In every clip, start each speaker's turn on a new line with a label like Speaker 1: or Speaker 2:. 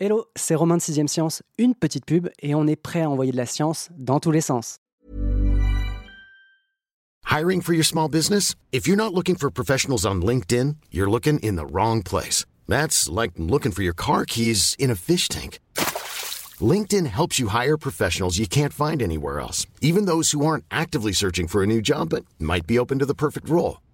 Speaker 1: Hello, c'est Romain de 6ème Science, une petite pub et on est prêt à envoyer de la science dans tous les sens.
Speaker 2: Hiring for your small business? If you're not looking for professionals on LinkedIn, you're looking in the wrong place. That's like looking for your car keys in a fish tank. LinkedIn helps you hire professionals you can't find anywhere else, even those who aren't actively searching for a new job but might be open to the perfect role.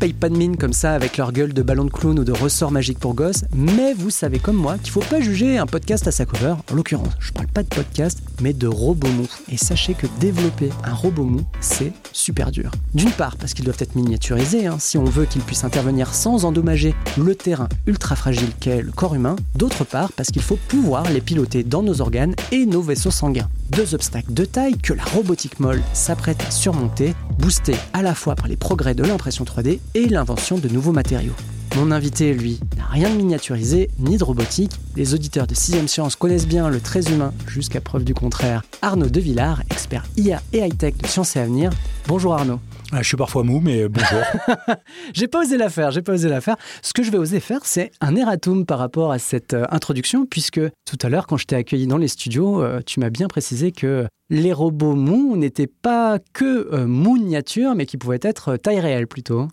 Speaker 1: payent pas de mine comme ça avec leur gueule de ballon de clown ou de ressort magique pour gosses, mais vous savez comme moi qu'il faut pas juger un podcast à sa cover. En l'occurrence, je parle pas de podcast, mais de robots mou. Et sachez que développer un robot mou, c'est super dur. D'une part, parce qu'ils doivent être miniaturisés, hein, si on veut qu'ils puissent intervenir sans endommager le terrain ultra fragile qu'est le corps humain. D'autre part, parce qu'il faut pouvoir les piloter dans nos organes et nos vaisseaux sanguins. Deux obstacles de taille que la robotique molle s'apprête à surmonter, boostés à la fois par les progrès de l'impression 3D et l'invention de nouveaux matériaux. Mon invité, lui, n'a rien de miniaturisé ni de robotique. Les auditeurs de 6ème Science connaissent bien le très humain, jusqu'à preuve du contraire. Arnaud Devillard, expert IA et high-tech de Sciences et Avenir. Bonjour Arnaud.
Speaker 3: Ah, je suis parfois mou, mais bonjour.
Speaker 1: j'ai pas osé la faire, j'ai pas osé la faire. Ce que je vais oser faire, c'est un erratum par rapport à cette euh, introduction, puisque tout à l'heure, quand je t'ai accueilli dans les studios, euh, tu m'as bien précisé que les robots mous n'étaient pas que euh, miniatures, mais qui pouvaient être taille réelle plutôt.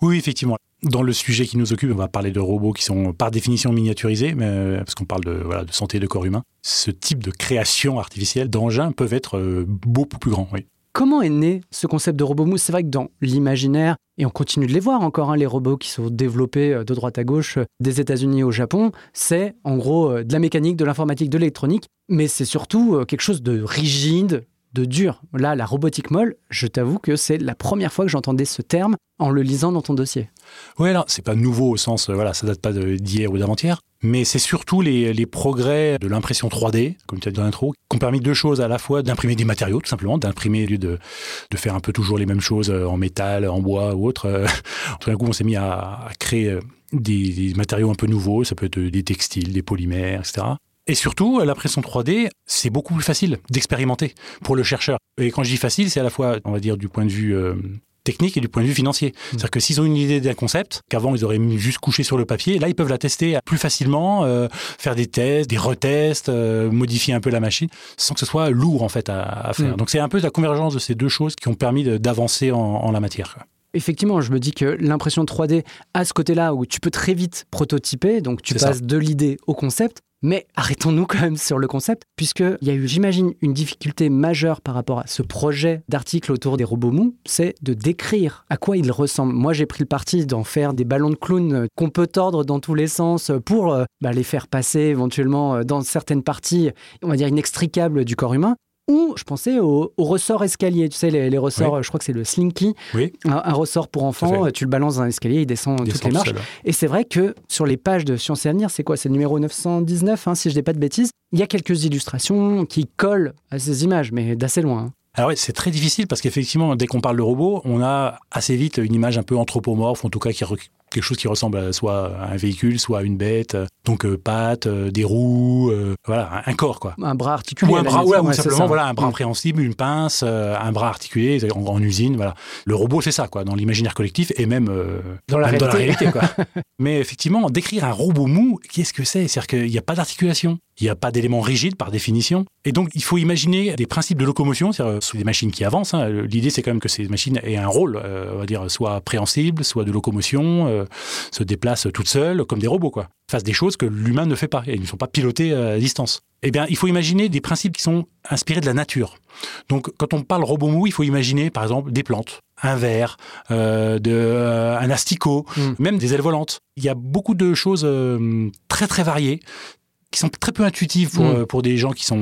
Speaker 3: Oui, effectivement. Dans le sujet qui nous occupe, on va parler de robots qui sont par définition miniaturisés, mais, parce qu'on parle de, voilà, santé de corps humain. Ce type de création artificielle d'engins peuvent être beaucoup plus grands.
Speaker 1: Comment est né ce concept de robot mou? C'est vrai que dans l'imaginaire, et on continue de les voir encore, hein, les robots qui sont développés euh, de droite à gauche euh, des États-Unis au Japon, c'est en gros euh, de la mécanique, de l'informatique, de l'électronique, mais c'est surtout quelque chose de rigide, de dur. Là, la robotique molle, je t'avoue que c'est la première fois que j'entendais ce terme en le lisant dans ton dossier.
Speaker 3: Oui, alors c'est pas nouveau au sens, voilà, ça date pas d'hier ou d'avant-hier, mais c'est surtout les, progrès de l'impression 3D, comme tu as dit dans l'intro, qui ont permis deux choses à la fois d'imprimer des matériaux, tout simplement, d'imprimer au lieu de, de faire un peu toujours les mêmes choses euh, en métal, en bois ou autre. Euh, tout d'un coup, on s'est mis à, créer euh, des, matériaux un peu nouveaux, ça peut être des textiles, des polymères, etc. Et surtout, l'impression 3D, c'est beaucoup plus facile d'expérimenter pour le chercheur. Et quand je dis facile, c'est à la fois, on va dire, du point de vue euh, technique et du point de vue financier. Mmh. C'est-à-dire que s'ils ont une idée d'un concept, qu'avant ils auraient juste couché sur le papier, là ils peuvent la tester plus facilement, euh, faire des tests, des retests, euh, modifier un peu la machine, sans que ce soit lourd en fait à, faire. Mmh. Donc c'est un peu la convergence de ces deux choses qui ont permis d'avancer en, en, la matière.
Speaker 1: Effectivement, je me dis que l'impression 3D a ce côté-là où tu peux très vite prototyper, donc tu passes de l'idée au concept, mais arrêtons-nous quand même sur le concept, puisqu'il y a eu, j'imagine, une difficulté majeure par rapport à ce projet d'article autour des robots mous, c'est de décrire à quoi ils ressemblent. Moi, j'ai pris le parti d'en faire des ballons de clown qu'on peut tordre dans tous les sens pour euh, bah, les faire passer éventuellement euh, dans certaines parties, on va dire, inextricables du corps humain. Ou je pensais au, ressort escalier, tu sais, les, ressorts, je crois que c'est le Slinky, un, ressort pour enfants, tu le balances dans un escalier, il descend toutes les marches. Et c'est vrai que sur les pages de Science et Avenir, c'est quoi? C'est le numéro 919, hein, si je dis pas de bêtises, il y a quelques illustrations qui collent à ces images, mais d'assez loin. Hein.
Speaker 3: Alors oui, c'est très difficile parce qu'effectivement, dès qu'on parle de robot, on a assez vite une image un peu anthropomorphe, en tout cas qui quelque chose qui ressemble à soit à un véhicule, soit à une bête. Donc euh, pattes, euh, des roues, euh, voilà, un, corps quoi.
Speaker 1: Un bras articulé.
Speaker 3: Ou un bras, ouais, ou simplement voilà, un bras préhensible, une pince, un bras articulé en, usine, voilà. Le robot, c'est ça quoi, dans l'imaginaire collectif et même
Speaker 1: dans la réalité,
Speaker 3: quoi. Mais effectivement, décrire un robot mou, qu'est-ce que c'est? C'est-à-dire qu'il n'y a pas d'articulation. Il n'y a pas d'éléments rigides par définition. Et donc, il faut imaginer des principes de locomotion, c'est-à-dire sur des machines qui avancent. Hein. L'idée, c'est quand même que ces machines aient un rôle, on va dire, soit préhensible, soit de locomotion, se déplacent toutes seules, comme des robots, quoi. Fassent des choses que l'humain ne fait pas, et ils ne sont pas pilotés à distance. Eh bien, il faut imaginer des principes qui sont inspirés de la nature. Donc, quand on parle robot mou, il faut imaginer, par exemple, des plantes, un verre, euh, de, euh, un asticot, mm. même des ailes volantes. Il y a beaucoup de choses euh, très très variées qui sont très peu intuitives pour, mm. pour des gens qui sont,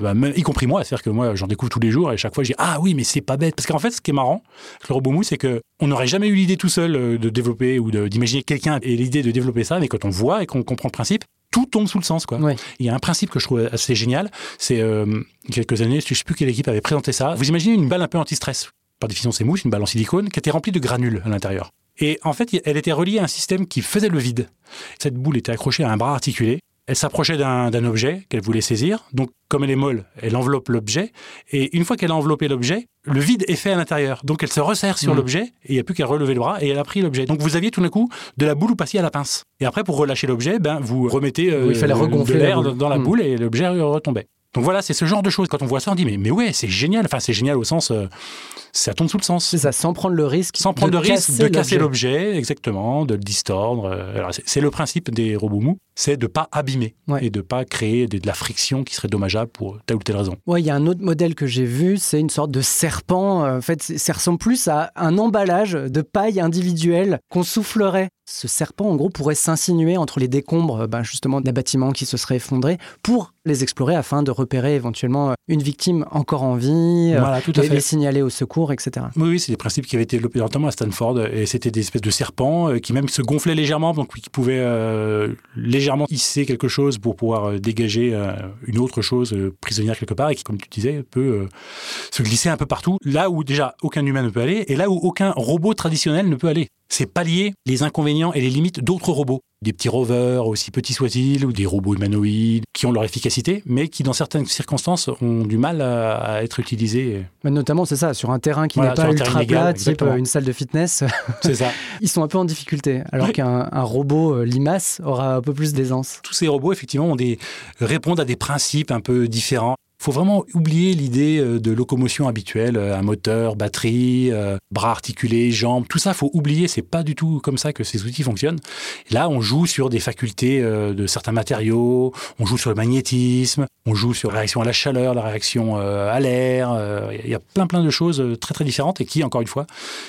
Speaker 3: bah, y compris moi, c'est-à-dire que moi j'en découvre tous les jours et chaque fois je dis ah oui mais c'est pas bête parce qu'en fait ce qui est marrant avec le robot mou c'est que on n'aurait jamais eu l'idée tout seul euh, de développer ou d'imaginer quelqu'un et l'idée de développer ça mais quand on voit et qu'on comprend le principe tout tombe sous le sens. Quoi.
Speaker 1: Ouais.
Speaker 3: Il y a un principe que je trouve assez génial. C'est euh, quelques années, je ne sais plus quelle équipe avait présenté ça. Vous imaginez une balle un peu anti-stress. Par définition, c'est mousse, une balle en silicone qui était remplie de granules à l'intérieur. Et en fait, elle était reliée à un système qui faisait le vide. Cette boule était accrochée à un bras articulé. Elle s'approchait d'un d'un objet qu'elle voulait saisir. Donc, comme elle est molle, elle enveloppe l'objet. Et une fois qu'elle a enveloppé l'objet, le vide est fait à l'intérieur. Donc, elle se resserre sur
Speaker 1: Mhm.
Speaker 3: l'objet et il n'y a plus qu'à relever le bras et elle a pris l'objet. Donc, vous aviez tout d'un coup de la boule ou passiez à la pince. Et après, pour relâcher l'objet, ben, vous remettez euh,
Speaker 1: Oui, il fallait regonfler
Speaker 3: de
Speaker 1: la
Speaker 3: l'air dans la
Speaker 1: Mhm.
Speaker 3: boule et l'objet retombait. Donc voilà, c'est ce genre de choses. Quand on voit ça, on dit mais, mais ouais, c'est génial. Enfin, c'est génial au sens, euh, ça tombe sous le sens.
Speaker 1: C'est ça, sans prendre le risque.
Speaker 3: Sans prendre de, risque de casser
Speaker 1: l'objet.
Speaker 3: exactement, de le distordre. Euh, c'est- le principe des robots mous, c'est de pas abîmer
Speaker 1: Ouais.
Speaker 3: et de pas créer de, de la friction qui serait dommageable pour telle ou telle raison.
Speaker 1: Ouais, il y a un autre modèle que j'ai vu, c'est une sorte de serpent. Euh, En fait, ça ressemble plus à un emballage de paille individuelle qu'on soufflerait. Ce serpent, en gros, pourrait s'insinuer entre les décombres, euh, ben, justement, d'un bâtiment qui se serait effondré pour les explorer afin de repérer éventuellement euh, une victime encore en vie, euh,
Speaker 3: voilà, tout à
Speaker 1: les, signaler au secours, etc.
Speaker 3: Oui, oui, c'est des principes qui avaient été développés notamment à Stanford, et c'était des espèces de serpents qui même se gonflaient légèrement, donc qui pouvaient euh, légèrement hisser quelque chose pour pouvoir dégager euh, une autre chose euh, prisonnière quelque part, et qui, comme tu disais, peut se glisser un peu partout, là où déjà aucun humain ne peut aller, et là où aucun robot traditionnel ne peut aller. C'est pallier les inconvénients et les limites d'autres robots. Des petits rovers, aussi petits soient-ils, ou des robots humanoïdes, qui ont leur efficacité, mais qui, dans certaines circonstances, ont du mal à, à être utilisés.
Speaker 1: Mais notamment, c'est ça, sur un terrain qui
Speaker 3: Voilà,
Speaker 1: n'est pas ultra plat, type
Speaker 3: exactement.
Speaker 1: euh, une salle de fitness,
Speaker 3: C'est ça.
Speaker 1: ils sont un peu en difficulté. Alors
Speaker 3: Oui.
Speaker 1: qu'un un robot euh, limace aura un peu plus d'aisance.
Speaker 3: tous ces robots, effectivement, ont des, répondent à des principes un peu différents. Faut vraiment oublier l'idée euh, de locomotion habituelle, euh, un moteur, batterie, euh, bras articulés, jambes, tout ça, faut oublier. C'est pas du tout comme ça que ces outils fonctionnent. Là, on joue sur des facultés de certains matériaux, on joue sur le magnétisme, on joue sur la réaction à la chaleur, la réaction à l'air. Il y a plein plein de choses très très différentes et qui, encore une fois,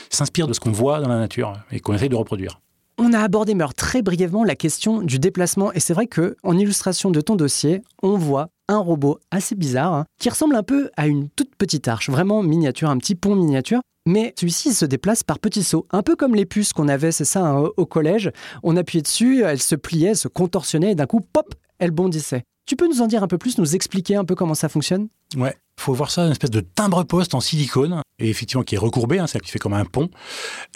Speaker 3: s'inspirent de ce qu'on voit dans la nature et qu'on essaie de reproduire.
Speaker 1: On a abordé Meur très brièvement la question du déplacement et c'est vrai que en illustration de ton dossier, on voit un robot assez bizarre hein, qui ressemble un peu à une toute petite arche, vraiment miniature, un petit pont miniature. Mais celui-ci se déplace par petits sauts, un peu comme les puces qu'on avait, c'est ça, hein, au collège. On appuyait dessus, elle se pliait, se contorsionnait et d'un coup, pop, elle bondissait. Tu peux nous en dire un peu plus, nous expliquer un peu comment ça fonctionne?
Speaker 3: Ouais, faut voir ça une espèce de timbre-poste en silicone et effectivement qui est recourbé, hein, c'est qui fait comme un pont.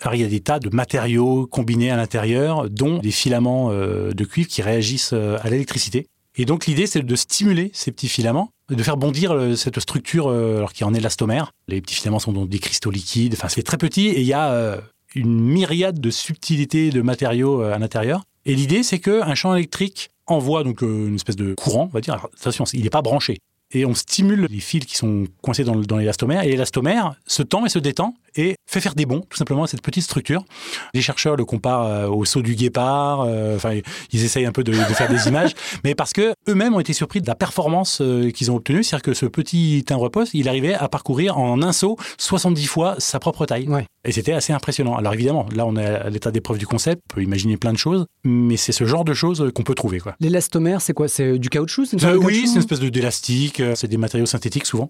Speaker 3: Alors il y a des tas de matériaux combinés à l'intérieur, dont des filaments euh, de cuivre qui réagissent euh, à l'électricité. Et donc l'idée c'est de stimuler ces petits filaments, de faire bondir euh, cette structure euh, alors qui est en élastomère. Les petits filaments sont donc des cristaux liquides, enfin c'est très petit et il y a euh, une myriade de subtilités de matériaux à l'intérieur. Et l'idée c'est qu'un champ électrique envoie donc une espèce de courant, on va dire. Alors, attention, il n'est pas branché et on stimule les fils qui sont coincés dans l'élastomère, et l'élastomère se tend et se détend et fait faire des bonds, tout simplement, à cette petite structure. Les chercheurs le comparent euh, au saut du guépard, euh, enfin, ils essayent un peu de, de faire des images, mais parce que eux-mêmes ont été surpris de la performance euh, qu'ils ont obtenue, c'est-à-dire que ce petit timbre-poste, il arrivait à parcourir en un saut 70 fois sa propre taille.
Speaker 1: Ouais.
Speaker 3: Et c'était assez impressionnant. Alors évidemment, là, on est à l'état d'épreuve du concept, on peut imaginer plein de choses, mais c'est ce genre de choses qu'on peut trouver.
Speaker 1: L'élastomère, c'est quoi? C'est du caoutchouc?
Speaker 3: Euh,
Speaker 1: de
Speaker 3: oui, c'est une espèce de d'élastique. euh, C'est des matériaux synthétiques souvent,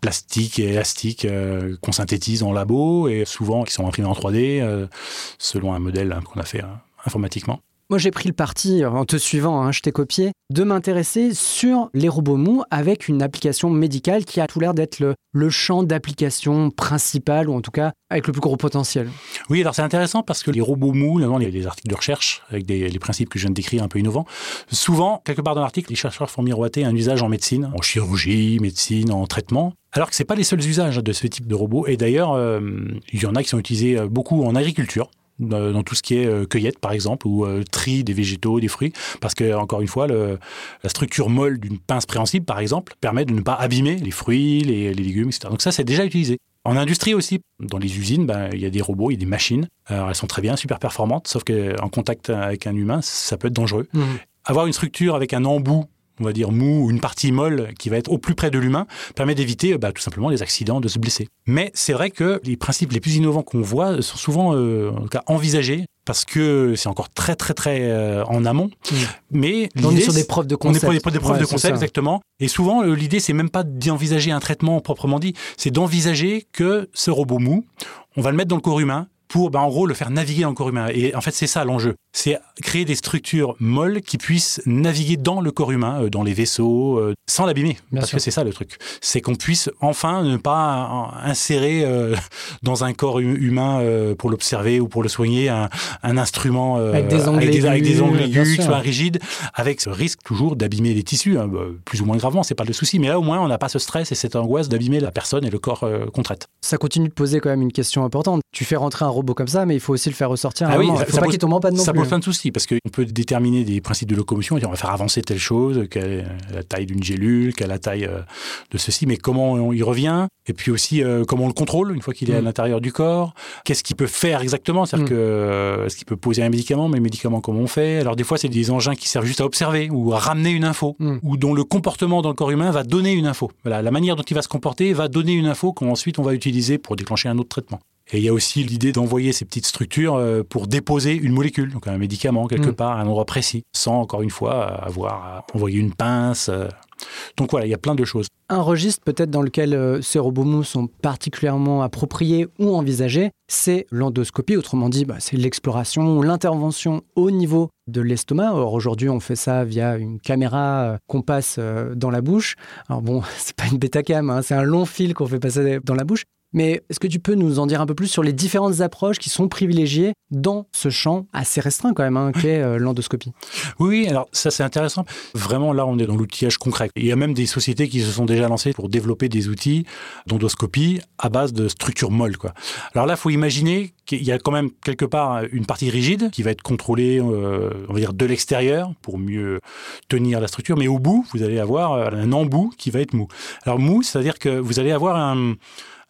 Speaker 3: plastique et élastique euh, qu'on synthétise en labo et souvent qui sont imprimés en 3D euh, selon un modèle hein, qu'on a fait euh, informatiquement.
Speaker 1: Moi, j'ai pris le parti, en te suivant, hein, je t'ai copié, de m'intéresser sur les robots mous avec une application médicale qui a tout l'air d'être le, champ d'application principal, ou en tout cas avec le plus gros potentiel.
Speaker 3: Oui, alors c'est intéressant parce que les robots mous, notamment les, les articles de recherche avec des, les principes que je viens de décrire un peu innovants, souvent, quelque part dans l'article, les chercheurs font miroiter un usage en médecine, en chirurgie, médecine, en traitement. Alors que c'est pas les seuls usages de ce type de robots. Et d'ailleurs, euh, il y en a qui sont utilisés euh, beaucoup en agriculture. Dans tout ce qui est euh, cueillette, par exemple, ou euh, tri des végétaux, des fruits, parce que encore une fois, le, la structure molle d'une pince préhensible, par exemple, permet de ne pas abîmer les fruits, les, les légumes, etc. Donc ça, c'est déjà utilisé. En industrie aussi, dans les usines, ben, il y a des robots, il y a des machines. Alors, elles sont très bien, super performantes, sauf qu'en contact avec un humain, ça peut être dangereux. Avoir une structure avec un embout, on va dire mou, ou une partie molle qui va être au plus près de l'humain, permet d'éviter bah, tout simplement les accidents, de se blesser. Mais c'est vrai que les principes les plus innovants qu'on voit sont souvent euh, en tout cas, envisagés parce que c'est encore très très très euh, en amont.
Speaker 1: Mm.
Speaker 3: Mais
Speaker 1: On est sur des preuves de
Speaker 3: on est
Speaker 1: concept.
Speaker 3: pour des, preuves
Speaker 1: Ouais,
Speaker 3: de concept, exactement. Et souvent, euh, l'idée, c'est même pas d'envisager un traitement proprement dit, c'est d'envisager que ce robot mou, on va le mettre dans le corps humain, pour, ben, en gros, le faire naviguer dans le corps humain. Et en fait, c'est ça l'enjeu. C'est créer des structures molles qui puissent naviguer dans le corps humain, euh, dans les vaisseaux, euh, sans l'abîmer. Parce que c'est ça le truc. C'est qu'on puisse enfin ne pas insérer euh, dans un corps humain pour l'observer ou pour le soigner un, instrument
Speaker 1: avec des ongles aigus,
Speaker 3: avec des ongles aigus qui soit rigide, avec ce risque toujours d'abîmer les tissus, hein, bah, plus ou moins gravement, c'est pas le souci. Mais là, au moins, on n'a pas ce stress et cette angoisse d'abîmer la personne et le corps qu'on traite.
Speaker 1: Ça continue de poser quand même une question importante. Tu fais rentrer un robot comme ça, mais il faut aussi le faire ressortir. Ah oui, il faut pas qu'il tombe en panne non
Speaker 3: ça
Speaker 1: plus.
Speaker 3: pose plein de soucis parce qu'on peut déterminer des principes de locomotion et dire on va faire avancer telle chose, quelle est la taille d'une gélule, quelle est la taille euh, de ceci, mais comment on y revient? Et puis aussi euh, comment on le contrôle une fois qu'il est à mm. l'intérieur du corps? Qu'est-ce qu'il peut faire exactement? C'est-à-dire mm. que euh, est-ce qu'il peut poser un médicament, mais le médicament comment on fait? Alors des fois c'est des engins qui servent juste à observer ou à ramener une info mm. ou dont le comportement dans le corps humain va donner une info. Voilà, la manière dont il va se comporter va donner une info qu'ensuite on va utiliser pour déclencher un autre traitement. Et il y a aussi l'idée d'envoyer ces petites structures euh, pour déposer une molécule, donc un médicament quelque mm. part, à un endroit précis, sans encore une fois avoir à envoyer une pince. Euh. Donc voilà, il y a plein de choses.
Speaker 1: Un registre peut-être dans lequel euh, ces robots sont particulièrement appropriés ou envisagés, c'est l'endoscopie, autrement dit, bah, c'est l'exploration ou l'intervention au niveau de l'estomac. Or aujourd'hui, on fait ça via une caméra qu'on passe dans la bouche. Alors bon, c'est pas une bêta cam, hein, c'est un long fil qu'on fait passer dans la bouche. Mais est-ce que tu peux nous en dire un peu plus sur les différentes approches qui sont privilégiées dans ce champ assez restreint quand même, hein, qu'est euh, l'endoscopie?
Speaker 3: Oui, alors ça c'est intéressant. Vraiment là, on est dans l'outillage concret. Il y a même des sociétés qui se sont déjà lancées pour développer des outils d'endoscopie à base de structures molles. Quoi. Alors là, il faut imaginer qu'il y a quand même quelque part une partie rigide qui va être contrôlée, euh, on va dire, de l'extérieur pour mieux tenir la structure. Mais au bout, vous allez avoir un embout qui va être mou. Alors mou, c'est-à-dire que vous allez avoir un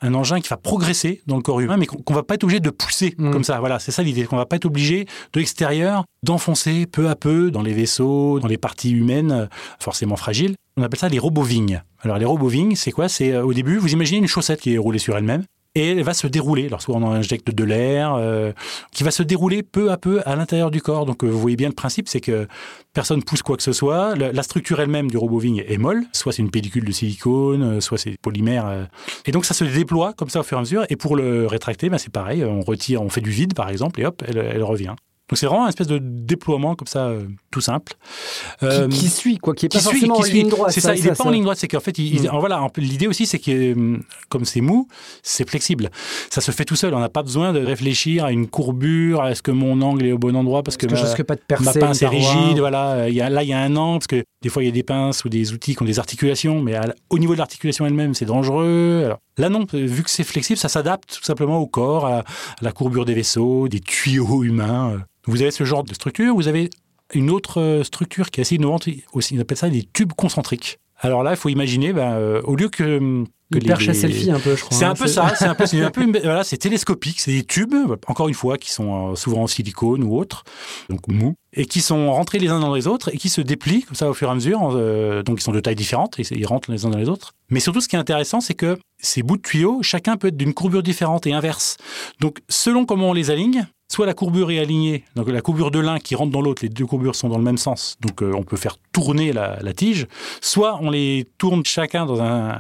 Speaker 3: un engin qui va progresser dans le corps humain, mais qu'on va pas être obligé de pousser mm. comme ça. Voilà, c'est ça l'idée, qu'on va pas être obligé de l'extérieur d'enfoncer peu à peu dans les vaisseaux, dans les parties humaines euh, forcément fragiles. On appelle ça les robots vignes. Alors les robots vignes, c'est quoi? C'est euh, au début, vous imaginez une chaussette qui est roulée sur elle-même et elle va se dérouler. Alors soit on injecte de l'air, euh, qui va se dérouler peu à peu à l'intérieur du corps. Donc vous voyez bien le principe, c'est que personne pousse quoi que ce soit. La, structure elle-même du robot Vigne est molle, soit c'est une pellicule de silicone, euh, soit c'est polymère. Euh. Et donc ça se déploie comme ça au fur et à mesure. Et pour le rétracter, ben, c'est pareil, on retire, on fait du vide par exemple, et hop, elle revient. Donc c'est vraiment une espèce de déploiement comme ça, euh, tout simple.
Speaker 1: qui, euh, suit, quoi, qui est pas forcément en ligne droite.
Speaker 3: C'est ça, il n'est pas en ligne droite. C'est qu'en fait, il, mm. voilà, l'idée aussi, c'est que hum, comme c'est mou, c'est flexible. Ça se fait tout seul. On n'a pas besoin de réfléchir à une courbure, est-ce que mon angle est au bon endroit parce que,
Speaker 1: ma, pas de
Speaker 3: ma pince est rigide. Voilà, il y a, là il y a un angle parce que des fois il y a des pinces ou des outils qui ont des articulations, mais au niveau de l'articulation elle-même, c'est dangereux. Alors, là non, vu que c'est flexible, ça s'adapte tout simplement au corps, à, la courbure des vaisseaux, des tuyaux humains. Euh. Vous avez ce genre de structure, vous avez une autre euh, structure qui est assez innovante aussi, on appelle ça des tubes concentriques. Alors là, il faut imaginer, ben, euh, au lieu que
Speaker 1: que perche à selfie un peu, je crois.
Speaker 3: C'est un hein, peu ça, c'est un peu, un peu voilà, c'est télescopique, c'est des tubes, encore une fois, qui sont souvent en silicone ou autre, donc mou, et qui sont rentrés les uns dans les autres et qui se déplient comme ça au fur et à mesure, donc ils sont de tailles différentes et ils rentrent les uns dans les autres. Mais surtout, ce qui est intéressant, c'est que ces bouts de tuyaux, chacun peut être d'une courbure différente et inverse. Donc, selon comment on les aligne, soit la courbure est alignée, donc la courbure de l'un qui rentre dans l'autre, les deux courbures sont dans le même sens, donc euh, on peut faire tourner la, tige, soit on les tourne chacun dans un,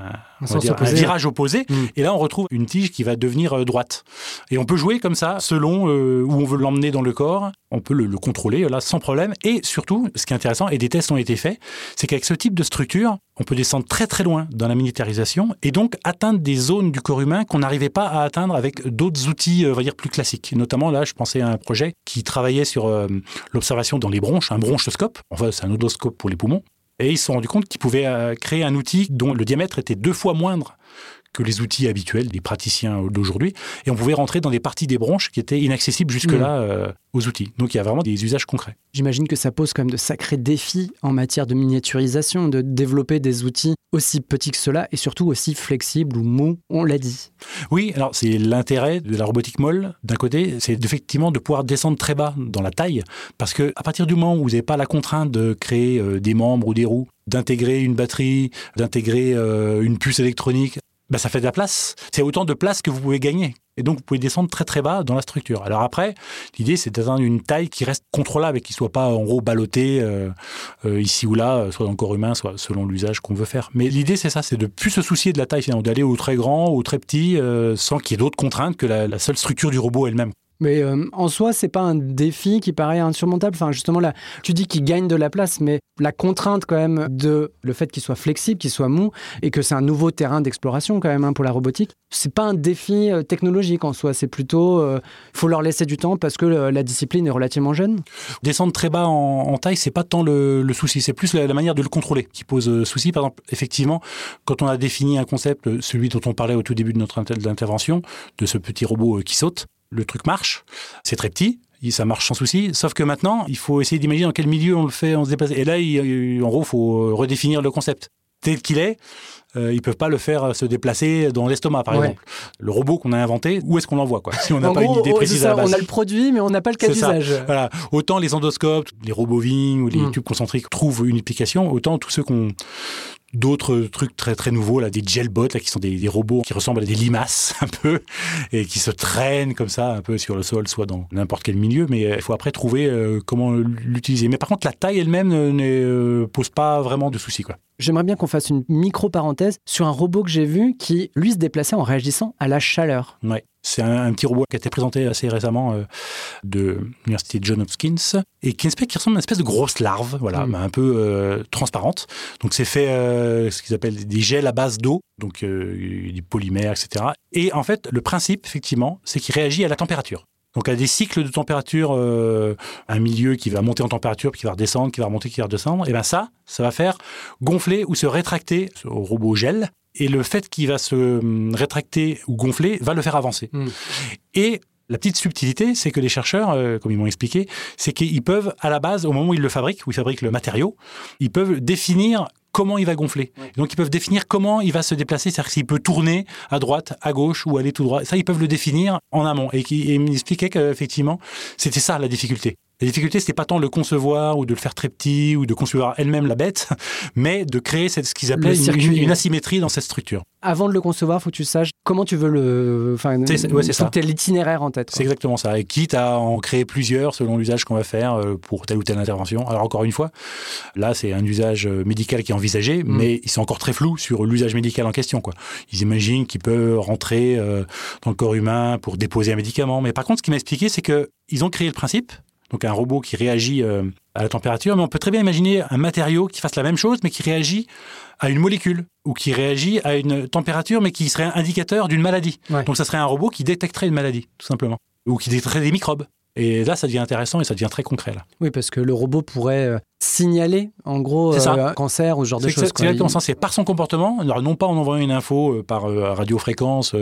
Speaker 3: virage opposé, mm. et là on retrouve une tige qui va devenir euh, droite. Et on peut jouer comme ça, selon euh, où on veut l'emmener dans le corps, on peut le, contrôler là sans problème. Et surtout, ce qui est intéressant, et des tests ont été faits, c'est qu'avec ce type de structure, on peut descendre très très loin dans la militarisation et donc atteindre des zones du corps humain qu'on n'arrivait pas à atteindre avec d'autres outils, on va dire, plus classiques. Notamment là, je pensais à un projet qui travaillait sur euh, l'observation dans les bronches, un bronchoscope. Enfin, c'est un odoscope pour les poumons. Et ils se sont rendus compte qu'ils pouvaient euh, créer un outil dont le diamètre était deux fois moindre que les outils habituels des praticiens d'aujourd'hui. Et on pouvait rentrer dans des parties des bronches qui étaient inaccessibles jusque-là mm. euh, aux outils. Donc il y a vraiment des usages concrets.
Speaker 1: J'imagine que ça pose quand même de sacrés défis en matière de miniaturisation, de développer des outils aussi petits que cela et surtout aussi flexibles ou mous, on l'a dit.
Speaker 3: Oui, alors c'est l'intérêt de la robotique molle, d'un côté, c'est effectivement de pouvoir descendre très bas dans la taille, parce que à partir du moment où vous n'avez pas la contrainte de créer euh, des membres ou des roues, d'intégrer une batterie, d'intégrer euh, une puce électronique bah, ça fait de la place. C'est autant de place que vous pouvez gagner. Et donc, vous pouvez descendre très très bas dans la structure. Alors après, l'idée, c'est d'atteindre une taille qui reste contrôlable et qui ne soit pas en gros ballotté euh, euh, ici ou là, soit dans le corps humain, soit selon l'usage qu'on veut faire. Mais l'idée, c'est ça, c'est de plus se soucier de la taille finalement, d'aller au très grand, au très petit, euh, sans qu'il y ait d'autres contraintes que la, seule structure du robot elle-même.
Speaker 1: Mais euh, en soi, c'est pas un défi qui paraît insurmontable. Enfin, justement, là, tu dis qu'il gagne de la place, mais la contrainte quand même de le fait qu'il soit flexible, qu'il soit mou, et que c'est un nouveau terrain d'exploration quand même hein, pour la robotique, c'est pas un défi euh, technologique en soi. C'est plutôt, il faut leur laisser du temps parce que la discipline est relativement jeune.
Speaker 3: Descendre très bas en, taille, c'est pas tant le, souci, c'est plus la, manière de le contrôler qui pose souci. Par exemple, effectivement, quand on a défini un concept, celui dont on parlait au tout début de notre intervention, de ce petit robot qui saute le truc marche, c'est très petit, ça marche sans souci. Sauf que maintenant, il faut essayer d'imaginer dans quel milieu on le fait, on se déplace. Et là, en gros, il faut redéfinir le concept. Tel qu'il est, euh, ils peuvent pas le faire se déplacer dans l'estomac, par exemple. Le robot qu'on a inventé, où est-ce qu'on l'envoie quoi Si on n'a pas une idée précise à la base.
Speaker 1: On a le produit, mais on n'a pas le cas d'usage.
Speaker 3: Voilà. Autant les endoscopes, les robots ou les hmm. tubes concentriques trouvent une application, autant tous ceux qu'on d'autres trucs très très nouveaux là des gelbots là qui sont des, robots qui ressemblent à des limaces un peu et qui se traînent comme ça un peu sur le sol soit dans n'importe quel milieu mais euh, il faut après trouver euh, comment l'utiliser. Mais par contre la taille elle-même ne euh, pose pas vraiment de soucis quoi
Speaker 1: J'aimerais bien qu'on fasse une micro-parenthèse sur un robot que j'ai vu qui, lui, se déplaçait en réagissant à la chaleur.
Speaker 3: Ouais. C'est un, petit robot qui a été présenté assez récemment euh, de l'université John Hopkins et qui, qui ressemble à une espèce de grosse larve, voilà, mm. un peu euh, transparente. Donc c'est fait euh, ce qu'ils appellent des gels à base d'eau, donc du polymère, etc. Et en fait, le principe, effectivement, c'est qu'il réagit à la température. Donc à des cycles de température, un milieu qui va monter en température, puis qui va redescendre, qui va remonter, qui va redescendre, et bien ça, ça va faire gonfler ou se rétracter au robot gel et le fait qu'il va se hum, rétracter ou gonfler va le faire avancer. Hmm. Et la petite subtilité, c'est que les chercheurs, euh, comme ils m'ont expliqué, c'est qu'ils peuvent, à la base, au moment où ils le fabriquent, où ils fabriquent le matériau, ils peuvent définir comment il va gonfler. Donc ils peuvent définir comment il va se déplacer, c'est-à-dire s'il peut tourner à droite, à gauche ou aller tout droit. Ça, ils peuvent le définir en amont. Et, et ils m'expliquaient qu'effectivement, c'était ça la difficulté. La difficulté, c'était pas tant de le concevoir ou de le faire très petit ou de concevoir elle-même la bête, mais de créer ce qu'ils appelaient une, asymétrie dans cette structure.
Speaker 1: Avant de le concevoir, faut que tu saches comment tu veux le. Enfin, c'est ouais. Tu l'itinéraire en tête.
Speaker 3: C'est exactement ça. Et quitte à en créer plusieurs selon l'usage qu'on va faire euh, pour telle ou telle intervention. Alors encore une fois, là, c'est un usage euh, médical qui est envisagé, mm. mais ils sont encore très flous sur l'usage médical en question. Quoi. Ils imaginent qu'il peut rentrer euh, dans le corps humain pour déposer un médicament. Mais par contre, ce qui m'a expliqué, c'est que ils ont créé le principe, donc un robot qui réagit euh, à la température, mais on peut très bien imaginer un matériau qui fasse la même chose, mais qui réagit à une molécule, ou qui réagit à une température, mais qui serait un indicateur d'une maladie. Donc ça serait un robot qui détecterait une maladie, tout simplement, ou qui détecterait des microbes. Et là, ça devient intéressant et ça devient très concret. Là.
Speaker 1: Oui, parce que le robot pourrait euh, signaler, en gros, un euh, cancer ou ce genre de choses.
Speaker 3: C'est exactement ça. C'est par son comportement, non pas en envoyant une info par radiofréquence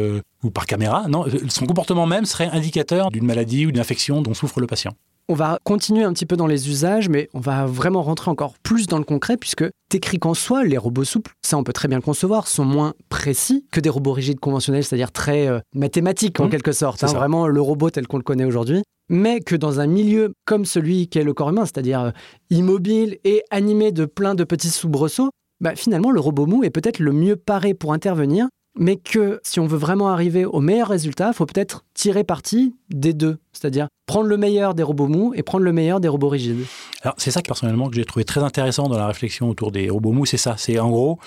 Speaker 3: ou par caméra, non, son comportement même serait indicateur d'une maladie ou d'une infection dont souffre le patient.
Speaker 1: On va continuer un petit peu dans les usages, mais on va vraiment rentrer encore plus dans le concret, puisque t'écris qu'en soi, les robots souples, ça on peut très bien le concevoir, sont moins précis que des robots rigides conventionnels, c'est-à-dire très euh, mathématiques en mmh. quelque sorte, hein, vraiment le robot tel qu'on le connaît aujourd'hui, mais que dans un milieu comme celui qu'est le corps humain, c'est-à-dire euh, immobile et animé de plein de petits soubresauts, bah, finalement le robot mou est peut-être le mieux paré pour intervenir mais que si on veut vraiment arriver au meilleur résultat, il faut peut-être tirer parti des deux, c'est-à-dire prendre le meilleur des robots mous et prendre le meilleur des robots rigides.
Speaker 3: Alors c'est ça que personnellement que j'ai trouvé très intéressant dans la réflexion autour des robots mous, c'est ça, c'est en gros,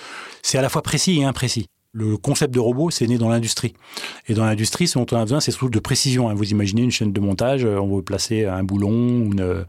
Speaker 3: c'est à la fois précis et imprécis. Le concept de robot, c'est né dans l'industrie. Et dans l'industrie, ce dont on a besoin, c'est surtout de précision. Hein. Vous imaginez une chaîne de montage, euh, on veut placer un boulon, il euh,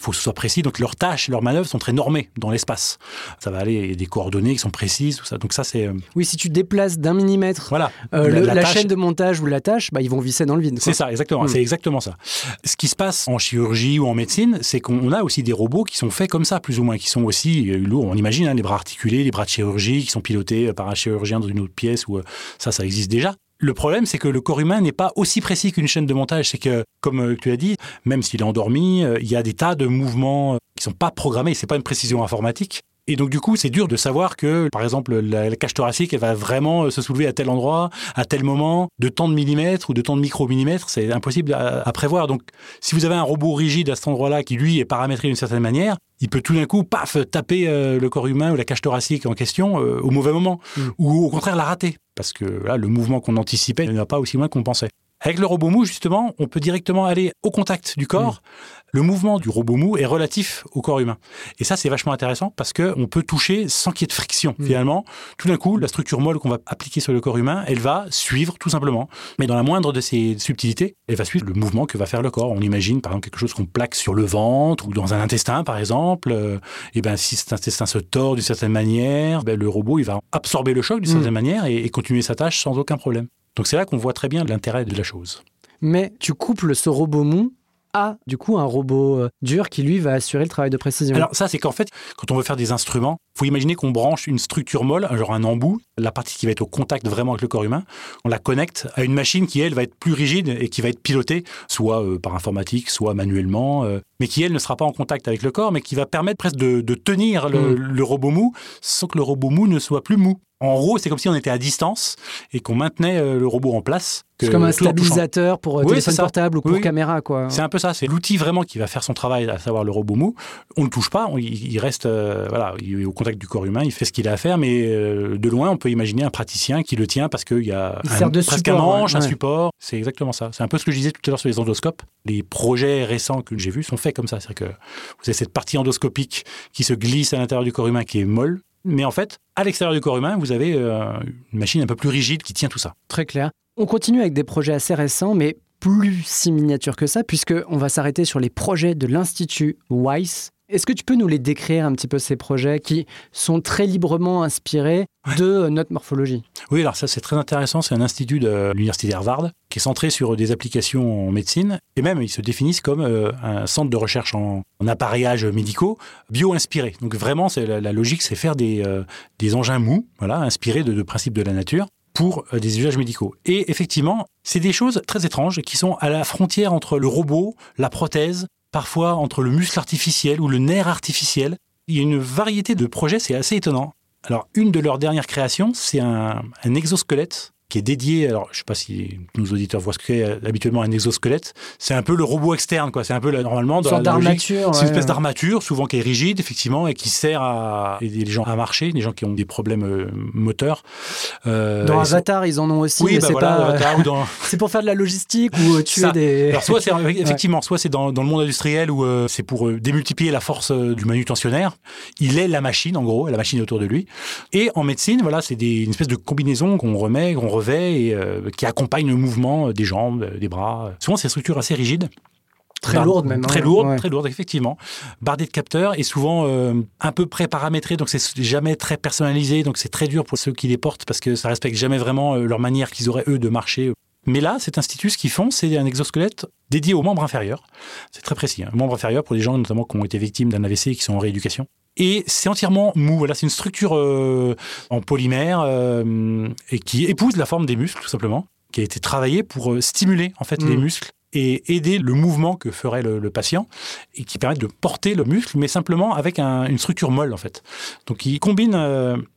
Speaker 3: faut que ce soit précis. Donc leurs tâches, leurs manœuvres sont très normées dans l'espace. Ça va aller, il y a des coordonnées qui sont précises, tout ça. Donc ça, c'est... Euh,
Speaker 1: oui, si tu déplaces d'un millimètre voilà. la, chaîne de montage ou la tâche, bah, ils vont visser dans le vide.
Speaker 3: C'est ça, exactement. Hmm. C'est exactement ça. Ce qui se passe en chirurgie ou en médecine, c'est qu'on a aussi des robots qui sont faits comme ça, plus ou moins, qui sont aussi lourds. On imagine hein, les bras articulés, les bras de chirurgie, qui sont pilotés par un chirurgien dans une autre pièce ou ça, ça existe déjà. Le problème, c'est que le corps humain n'est pas aussi précis qu'une chaîne de montage. C'est que, comme euh, tu as dit, même s'il est endormi, euh, il y a des tas de mouvements euh, qui sont pas programmés. C'est pas une précision informatique. Et donc du coup, c'est dur de savoir que, par exemple, la, cage thoracique, elle va vraiment se soulever à tel endroit, à tel moment, de tant de millimètres ou de tant de micromillimètres. C'est impossible à, prévoir. Donc, si vous avez un robot rigide à cet endroit-là qui lui est paramétré d'une certaine manière, il peut tout d'un coup, paf, taper le corps humain ou la cage thoracique en question au mauvais moment, mm. ou au contraire la rater, parce que là, le mouvement qu'on anticipait ne va pas aussi loin qu'on pensait. Avec le robot mou, justement, on peut directement aller au contact du corps. Le mouvement du robot mou est relatif au corps humain. Et ça, c'est vachement intéressant parce qu'on peut toucher sans qu'il y ait de friction.
Speaker 1: Mm.
Speaker 3: Finalement, tout d'un coup, la structure molle qu'on va appliquer sur le corps humain, elle va suivre tout simplement. Mais dans la moindre de ses subtilités, elle va suivre le mouvement que va faire le corps. On imagine, par exemple, quelque chose qu'on plaque sur le ventre ou dans un intestin, par exemple. Euh, et ben, si cet intestin se tord d'une certaine manière, ben, le robot, il va absorber le choc d'une
Speaker 1: Mm.
Speaker 3: certaine manière et, et continuer sa tâche sans aucun problème. Donc c'est là qu'on voit très bien l'intérêt de la chose.
Speaker 1: Mais tu couples ce robot mou à, du coup, un robot euh, dur qui, lui, va assurer le travail de précision.
Speaker 3: Alors ça, c'est qu'en fait, quand on veut faire des instruments, faut imaginer qu'on branche une structure molle, genre un embout, la partie qui va être au contact vraiment avec le corps humain, on la connecte à une machine qui, elle, va être plus rigide et qui va être pilotée, soit euh, par informatique, soit manuellement, euh, mais qui, elle, ne sera pas en contact avec le corps, mais qui va permettre presque de, de tenir le, le robot mou sans que le robot mou ne soit plus mou. En gros, c'est comme si on était à distance et qu'on maintenait euh, le robot en place.
Speaker 1: c'est comme un stabilisateur pour
Speaker 3: Oui,
Speaker 1: téléphone portable ou pour
Speaker 3: Oui.
Speaker 1: caméra, quoi.
Speaker 3: C'est un peu ça, c'est l'outil vraiment qui va faire son travail, à savoir le robot mou. On ne le touche pas, on- il reste euh, voilà, il est au contact du corps humain, il fait ce qu'il a à faire, mais euh, de loin, on peut imaginer un praticien qui le tient parce qu'il y a
Speaker 1: Il
Speaker 3: un,
Speaker 1: sert de
Speaker 3: presque
Speaker 1: support,
Speaker 3: un manche,
Speaker 1: ouais,
Speaker 3: un support. C'est exactement ça. C'est un peu ce que je disais tout à l'heure sur les endoscopes. Les projets récents que j'ai vus sont faits comme ça. C'est-à-dire que vous avez cette partie endoscopique qui se glisse à l'intérieur du corps humain qui est molle. Mais en fait, à l'extérieur du corps humain, vous avez euh, une machine un peu plus rigide qui tient tout ça.
Speaker 1: Très clair. On continue avec des projets assez récents, mais plus si miniatures que ça, puisqu'on va s'arrêter sur les projets de l'Institut Weiss. Est-ce que tu peux nous les décrire un petit peu, ces projets qui sont très librement inspirés de notre morphologie?
Speaker 3: Oui, alors ça c'est très intéressant. C'est un institut de l'université d'Harvard qui est centré sur des applications en médecine et même ils se définissent comme euh, un centre de recherche en, en appareillages médicaux bio-inspirés. Donc vraiment, c'est la, la logique, c'est faire des, euh, des engins mous, voilà, inspirés de, de principes de la nature pour euh, des usages médicaux. Et effectivement, c'est des choses très étranges qui sont à la frontière entre le robot, la prothèse, parfois entre le muscle artificiel ou le nerf artificiel. Il y a une variété de projets, c'est assez étonnant. Alors, une de leurs dernières créations, c'est un, exosquelette qui est dédié. Alors, je ne sais pas si nos auditeurs voient ce qu'est euh, habituellement un exosquelette. C'est un peu le robot externe, quoi. C'est un peu normalement dans
Speaker 1: d'armature.
Speaker 3: c'est une
Speaker 1: ouais.
Speaker 3: espèce d'armature, souvent qui est rigide, effectivement, et qui sert à aider les gens à marcher, les gens qui ont des problèmes euh, moteurs. Euh,
Speaker 1: Dans Avatar, ils en ont aussi,
Speaker 3: oui, bah
Speaker 1: c'est
Speaker 3: voilà,
Speaker 1: pas-
Speaker 3: Avatar ou dans,
Speaker 1: c'est pour faire de la logistique ou euh, tuer
Speaker 3: Ça.
Speaker 1: des...
Speaker 3: Alors soit c'est effectivement, soit c'est dans, dans le monde industriel où euh, c'est pour démultiplier la force du manutentionnaire. Il est la machine en gros, la machine autour de lui. Et en médecine, voilà, c'est une espèce de combinaison qu'on remet, qu'on et euh, qui accompagne le mouvement euh, des jambes, euh, des bras. Souvent c'est des structures assez rigides.
Speaker 1: Très
Speaker 3: Bar-
Speaker 1: lourde même.
Speaker 3: Très
Speaker 1: hein.
Speaker 3: lourde,
Speaker 1: Ouais.
Speaker 3: très lourde, effectivement. Bardée de capteurs et souvent euh, un peu pré-paramétré, donc c'est jamais très personnalisé, donc c'est très dur pour ceux qui les portent parce que ça respecte jamais vraiment leur manière qu'ils auraient eux de marcher. Mais là, cet institut, ce qu'ils font, c'est un exosquelette dédié aux membres inférieurs. C'est très précis. Un membre inférieur pour les gens notamment qui ont été victimes d'un AVC et qui sont en rééducation. Et c'est entièrement mou. Voilà, c'est une structure euh, en polymère euh, et qui épouse la forme des muscles, tout simplement, qui a été travaillée pour euh, stimuler en fait
Speaker 1: Mm.
Speaker 3: les muscles et aider le mouvement que ferait le, le patient et qui permet de porter le muscle, mais simplement avec un- une structure molle en fait. Donc il combine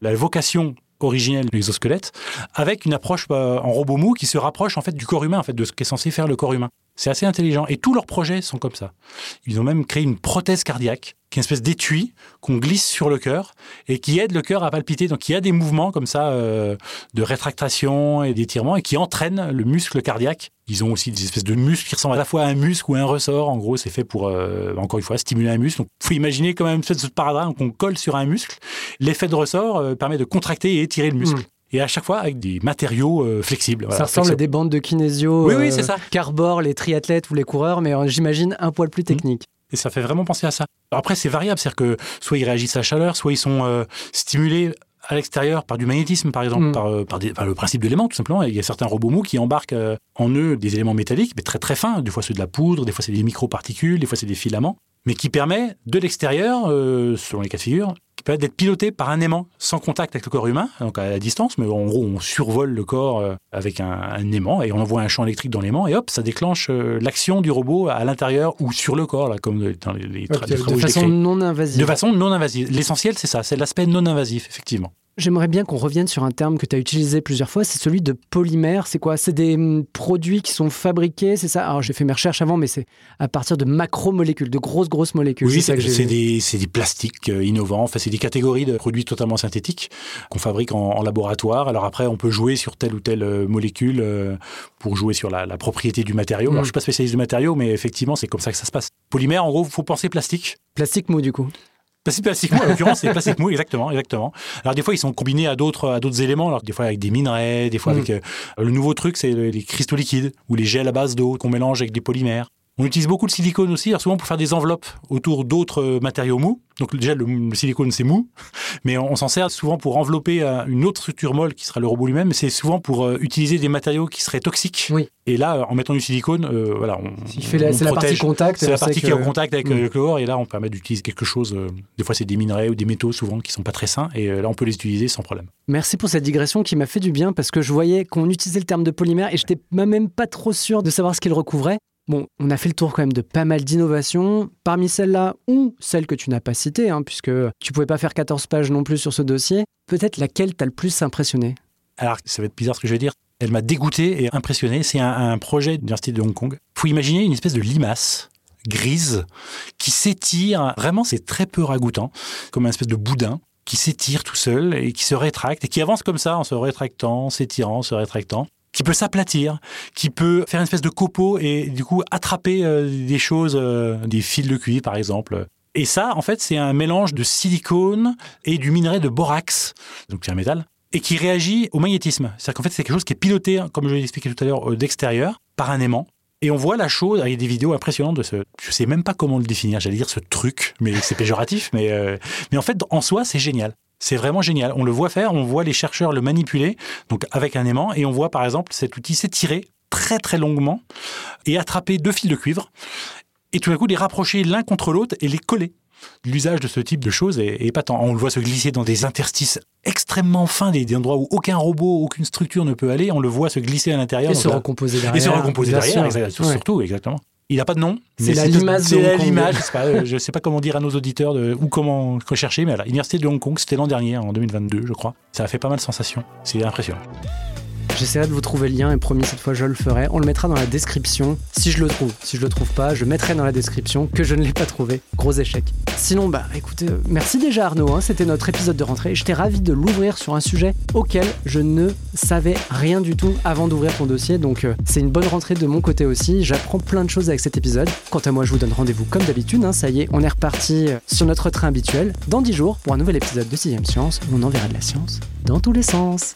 Speaker 3: la vocation originelle de l'exosquelette avec une approche en robot mou qui se rapproche en fait du corps humain, en fait, de ce qu'est censé faire le corps humain. C'est assez intelligent. Et tous leurs projets sont comme ça. Ils ont même créé une prothèse cardiaque, qui est une espèce d'étui qu'on glisse sur le cœur et qui aide le cœur à palpiter. Donc il y a des mouvements comme ça euh, de rétractation et d'étirement et qui entraînent le muscle cardiaque. Ils ont aussi des espèces de muscles qui ressemblent à la fois à un muscle ou à un ressort. En gros, c'est fait pour, euh, encore une fois, stimuler un muscle. Donc il faut imaginer quand même une espèce de sparadrap qu'on colle sur un muscle. L'effet de ressort euh, permet de contracter et étirer le muscle.
Speaker 1: Mm.
Speaker 3: Et à chaque fois avec des matériaux euh, flexibles.
Speaker 1: Ça ressemble à des bandes de kinésio
Speaker 3: Oui, oui,
Speaker 1: euh,
Speaker 3: c'est ça.
Speaker 1: qu'arborent les triathlètes ou les coureurs, mais euh, j'imagine un poil plus technique.
Speaker 3: Et ça fait vraiment penser à ça. Après, c'est variable, c'est-à-dire que soit ils réagissent à la chaleur, soit ils sont stimulés à l'extérieur par du magnétisme, par exemple,
Speaker 1: Mm.
Speaker 3: par, par, des- par le principe de l'élément, tout simplement. Il y a certains robots mous qui embarquent euh, en eux des éléments métalliques, mais très très fins. Des fois, c'est de la poudre, des fois, c'est des microparticules, des fois, c'est des filaments, mais qui permet de l'extérieur, euh, selon les cas de figure, qui permet d'être piloté par un aimant sans contact avec le corps humain, donc à la distance, mais en gros, on survole le corps euh, avec un, un aimant et on envoie un champ électrique dans l'aimant et hop, ça déclenche euh, l'action du robot à l'intérieur ou sur le corps, là, comme dans les, les tra- les
Speaker 1: de façon non invasive.
Speaker 3: De façon non invasive. L'essentiel, c'est ça, c'est l'aspect non invasif, effectivement.
Speaker 1: J'aimerais bien qu'on revienne sur un terme que tu as utilisé plusieurs fois, c'est celui de polymère. C'est quoi? C'est des hum, produits qui sont fabriqués, c'est ça? Alors j'ai fait mes recherches avant, mais c'est à partir de macromolécules, de grosses, grosses molécules.
Speaker 3: Oui, c'est des, c'est des plastiques euh, innovants. Enfin, c'est des catégories de produits totalement synthétiques qu'on fabrique en, en laboratoire. Alors après, on peut jouer sur telle ou telle euh, molécule euh, pour jouer sur la, la propriété du matériau.
Speaker 1: Mm.
Speaker 3: Alors, je suis pas spécialiste du matériau, mais effectivement, c'est comme ça que ça se passe. Polymère, en gros, faut penser plastique.
Speaker 1: Plastique mou, du coup.
Speaker 3: Plastique, mou, en l'occurrence, c'est plastique mou, exactement, exactement. Alors des fois, ils sont combinés à d'autres, à d'autres éléments. Alors des fois avec des minerais, des fois
Speaker 1: Mm.
Speaker 3: avec euh, le nouveau truc, c'est le- les cristaux liquides ou les gels à base d'eau qu'on mélange avec des polymères. On utilise beaucoup le silicone aussi, alors souvent pour faire des enveloppes autour d'autres euh, matériaux mous. Donc déjà, le, le silicone, c'est mou, mais on, on s'en sert souvent pour envelopper euh, une autre structure molle qui sera le robot lui-même. mais C'est souvent pour euh, utiliser des matériaux qui seraient toxiques.
Speaker 1: Oui.
Speaker 3: Et là, en mettant du silicone, euh, voilà, on,
Speaker 1: fait la- c'est la partie contact.
Speaker 3: C'est la partie qui est en contact avec
Speaker 1: Mm.
Speaker 3: le chlore et là on permet d'utiliser quelque chose. euh, des fois c'est des minerais ou des métaux souvent qui sont pas très sains et là on peut les utiliser sans problème.
Speaker 1: Merci pour cette digression qui m'a fait du bien parce que je voyais qu'on utilisait le terme de polymère et j'étais même pas trop sûr de savoir ce qu'il recouvrait. Bon, on a fait le tour quand même de pas mal d'innovations. Parmi celles-là ou celles que tu n'as pas citées, hein, puisque tu pouvais pas faire 14 pages non plus sur ce dossier, peut-être laquelle t'a le plus impressionné?
Speaker 3: Alors ça va être bizarre ce que je vais dire. Elle m'a dégoûté et impressionné. C'est un, projet de l'université de Hong Kong. Faut imaginer une espèce de limace grise qui s'étire. Vraiment c'est très peu ragoûtant, comme un espèce de boudin qui s'étire tout seul et qui se rétracte et qui avance comme ça en se rétractant, s'étirant, se rétractant qui peut s'aplatir, qui peut faire une espèce de copeau et du coup attraper euh, des choses, euh, des fils de cuivre par exemple. Et ça, en fait, c'est un mélange de silicone et du minerai de borax, donc c'est un métal, et qui réagit au magnétisme. C'est-à-dire qu'en fait, c'est quelque chose qui est piloté, comme je l'ai expliqué tout à l'heure, euh, d'extérieur, par un aimant. Et on voit la chose avec des vidéos impressionnantes de ce. Je sais même pas comment le définir. J'allais dire ce truc, mais c'est péjoratif. Mais mais en fait, en soi, c'est génial. C'est vraiment génial. On le voit faire, on voit les chercheurs le manipuler, donc avec un aimant, et on voit par exemple cet outil s'étirer très très longuement et attraper deux fils de cuivre, et tout d'un coup les rapprocher l'un contre l'autre et les coller. L'usage de ce type de choses est, épatant. On le voit se glisser dans des interstices extrêmement fins, des, des endroits où aucun robot, aucune structure ne peut aller. On le voit se glisser à l'intérieur.
Speaker 1: Et se recomposer
Speaker 3: et
Speaker 1: derrière.
Speaker 3: se recomposer derrière,
Speaker 1: sûr.
Speaker 3: exact-
Speaker 1: Ouais.
Speaker 3: surtout, exactement. Il n'a pas de nom.
Speaker 1: C'est la limace
Speaker 3: C'est la je sais pas, euh, sais pas comment dire à nos auditeurs de, ou comment rechercher, mais à l'Université de Hong Kong, c'était l'an dernier, en 2022, je crois. Ça a fait pas mal de sensations. C'est impressionnant.
Speaker 1: J'essaierai de vous trouver le lien et promis cette fois je le ferai. On le mettra dans la description si je le trouve. Si je le trouve pas, je mettrai dans la description que je ne l'ai pas trouvé. Gros échec. Sinon, bah écoutez, euh, merci déjà Arnaud. hein. C'était notre épisode de rentrée. J'étais ravi de l'ouvrir sur un sujet auquel je ne savais rien du tout avant d'ouvrir ton dossier. Donc euh, c'est une bonne rentrée de mon côté aussi. J'apprends plein de choses avec cet épisode. Quant à moi, je vous donne rendez-vous comme d'habitude. hein. Ça y est, on est reparti euh, sur notre train habituel dans 10 jours pour un nouvel épisode de 6ème Science où on enverra de la science dans tous les sens.